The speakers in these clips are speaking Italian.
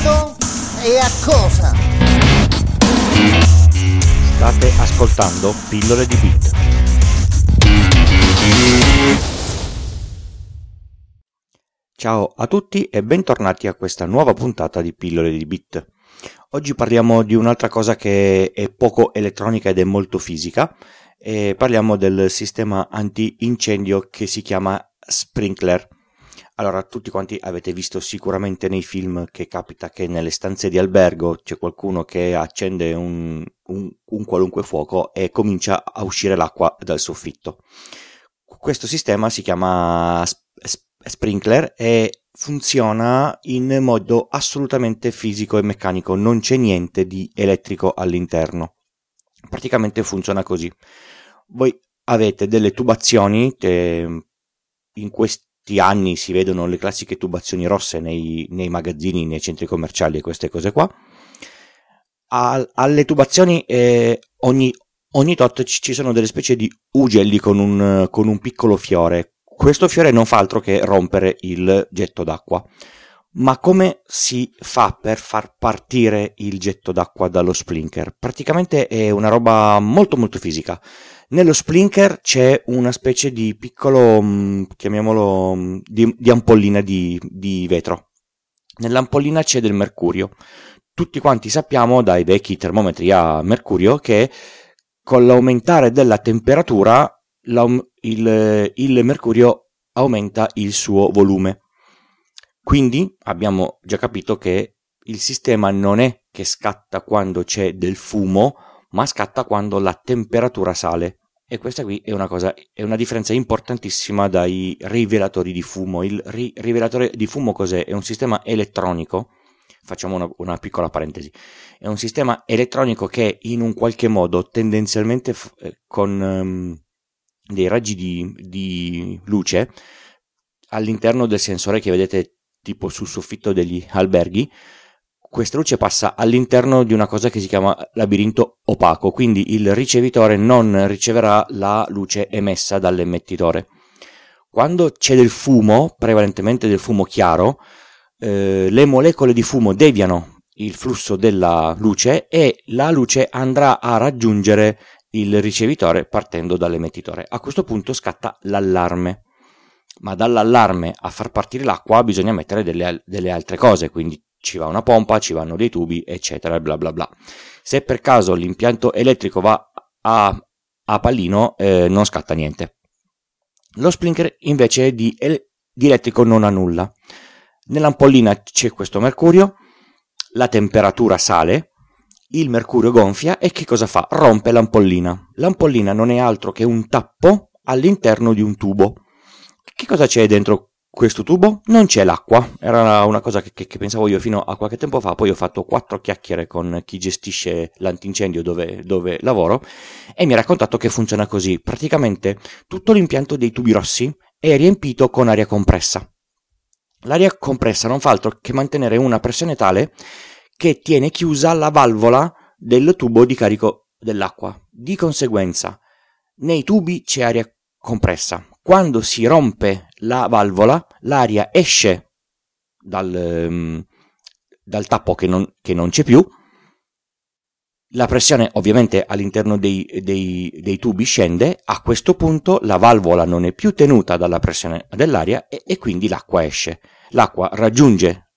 modo e a cosa? State ascoltando Pillole di Bit. Ciao a tutti e bentornati a questa nuova puntata di Pillole di Bit. Oggi parliamo di un'altra cosa che è poco elettronica ed è molto fisica e parliamo del sistema anti-incendio che si chiama Sprinkler. Allora, tutti quanti avete visto sicuramente nei film che capita che nelle stanze di albergo c'è qualcuno che accende un, un, un qualunque fuoco e comincia a uscire l'acqua dal soffitto. Questo sistema si chiama sprinkler e funziona in modo assolutamente fisico e meccanico, non c'è niente di elettrico all'interno. Praticamente funziona così. Voi avete delle tubazioni che in questi anni si vedono le classiche tubazioni rosse nei, nei magazzini, nei centri commerciali e queste cose qua. A, alle tubazioni eh, ogni, ogni tot ci sono delle specie di ugelli con un, con un piccolo fiore questo fiore non fa altro che rompere il getto d'acqua. Ma come si fa per far partire il getto d'acqua dallo splinker? Praticamente è una roba molto molto fisica. Nello splinker c'è una specie di piccolo, mm, chiamiamolo, mm, di, di ampollina di, di vetro. Nell'ampollina c'è del mercurio. Tutti quanti sappiamo dai vecchi termometri a mercurio che con l'aumentare della temperatura il, il mercurio aumenta il suo volume. Quindi abbiamo già capito che il sistema non è che scatta quando c'è del fumo, ma scatta quando la temperatura sale. E questa qui è una, cosa, è una differenza importantissima dai rivelatori di fumo. Il ri- rivelatore di fumo cos'è? È un sistema elettronico. Facciamo una, una, piccola parentesi. È un sistema elettronico che in un qualche modo tendenzialmente f- eh, con um, dei raggi di, di luce all'interno del sensore che vedete tipo sul soffitto degli alberghi questa luce passa all'interno di una cosa che si chiama labirinto opaco, quindi il ricevitore non riceverà la luce emessa dall'emettitore. Quando c'è del fumo, prevalentemente del fumo chiaro, eh, le molecole di fumo deviano il flusso della luce e la luce andrà a raggiungere il ricevitore partendo dall'emettitore. A questo punto scatta l'allarme, ma dall'allarme a far partire l'acqua bisogna mettere delle, delle altre cose, quindi ci va una pompa, ci vanno dei tubi, eccetera, bla bla bla. Se per caso l'impianto elettrico va a, a pallino, eh, non scatta niente. Lo sprinkler invece di, di elettrico non ha nulla. Nell'ampollina c'è questo mercurio, la temperatura sale, il mercurio gonfia e che cosa fa? Rompe l'ampollina. L'ampollina non è altro che un tappo all'interno di un tubo. Che cosa c'è dentro questo tubo? Non c'è l'acqua. Era una cosa che, che, che, pensavo io fino a qualche tempo fa. Poi ho fatto quattro chiacchiere con chi gestisce l'antincendio dove, dove lavoro e mi ha raccontato che funziona così. Praticamente tutto l'impianto dei tubi rossi è riempito con aria compressa. L'aria compressa non fa altro che mantenere una pressione tale che tiene chiusa la valvola del tubo di carico dell'acqua. Di conseguenza, nei tubi c'è aria compressa. Quando si rompe la valvola, l'aria esce dal, um, dal tappo che non, che non, c'è più. La pressione ovviamente all'interno dei, dei, dei, tubi scende, a questo punto la valvola non è più tenuta dalla pressione dell'aria e, e quindi l'acqua esce. L'acqua raggiunge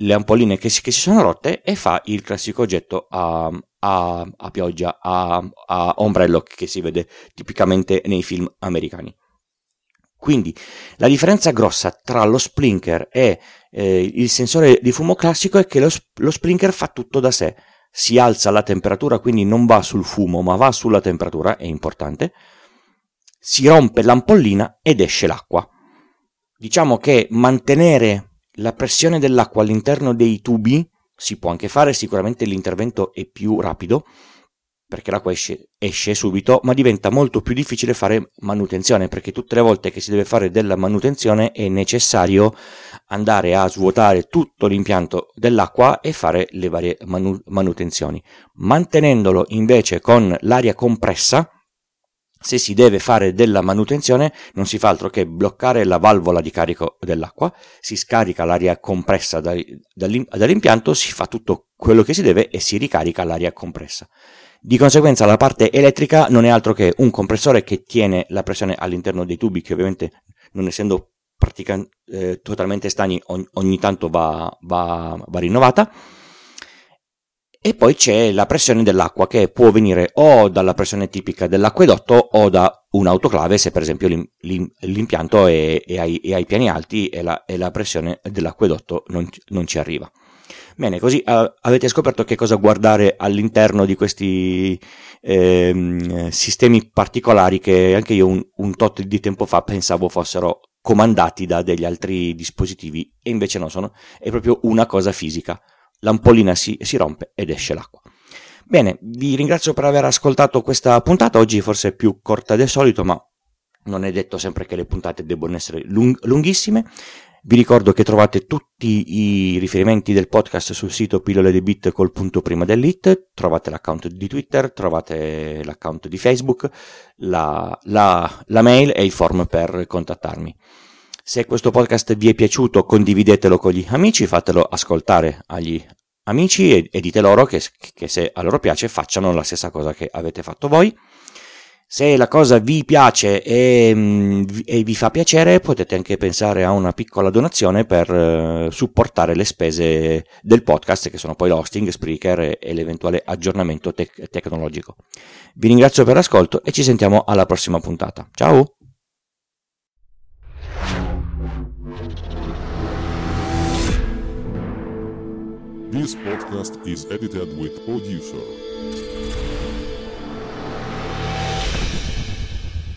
le ampolline che si, che si sono rotte e fa il classico oggetto a, a, a pioggia, a, a, ombrello che si vede tipicamente nei film americani. Quindi la differenza grossa tra lo splinker e eh, il sensore di fumo classico è che lo, lo splinker fa tutto da sé, si alza la temperatura, quindi non va sul fumo ma va sulla temperatura, è importante, si rompe l'ampollina ed esce l'acqua. Diciamo che mantenere la pressione dell'acqua all'interno dei tubi si può anche fare, sicuramente l'intervento è più rapido perché l'acqua esce, esce, subito, ma diventa molto più difficile fare manutenzione perché tutte le volte che si deve fare della manutenzione è necessario andare a svuotare tutto l'impianto dell'acqua e fare le varie manu- manutenzioni. Mantenendolo invece con l'aria compressa se si deve fare della manutenzione non si fa altro che bloccare la valvola di carico dell'acqua, si scarica l'aria compressa dall'impianto, si fa tutto quello che si deve e si ricarica l'aria compressa. Di conseguenza la parte elettrica non è altro che un compressore che tiene la pressione all'interno dei tubi che ovviamente non essendo praticamente eh, totalmente stagni ogni, ogni tanto va, va, va rinnovata e poi c'è la pressione dell'acqua che può venire o dalla pressione tipica dell'acquedotto o da un'autoclave se per esempio l'impianto è, è, ai, è ai, piani alti e la, e la pressione dell'acquedotto non, non, ci arriva. Bene, così uh, avete scoperto che cosa guardare all'interno di questi eh, sistemi particolari che anche io un, un tot di tempo fa pensavo fossero comandati da degli altri dispositivi e invece no, sono, è proprio una cosa fisica l'ampollina si, si rompe ed esce l'acqua. Bene, vi ringrazio per aver ascoltato questa puntata, oggi forse è più corta del solito, ma non è detto sempre che le puntate debbano essere lung- lunghissime. Vi ricordo che trovate tutti i riferimenti del podcast sul sito pillole di bit col punto prima dell'it, trovate l'account di Twitter, trovate l'account di Facebook, la, la, la mail e il form per contattarmi. Se questo podcast vi è piaciuto condividetelo con gli amici, fatelo ascoltare agli amici e, e dite loro che, che se a loro piace facciano la stessa cosa che avete fatto voi. Se la cosa vi piace e, mm, e, vi fa piacere, potete anche pensare a una piccola donazione per uh, supportare le spese del podcast, che sono poi l'hosting, Spreaker e, e l'eventuale aggiornamento tec- tecnologico. Vi ringrazio per l'ascolto e ci sentiamo alla prossima puntata. Ciao! This podcast is edited with Producer.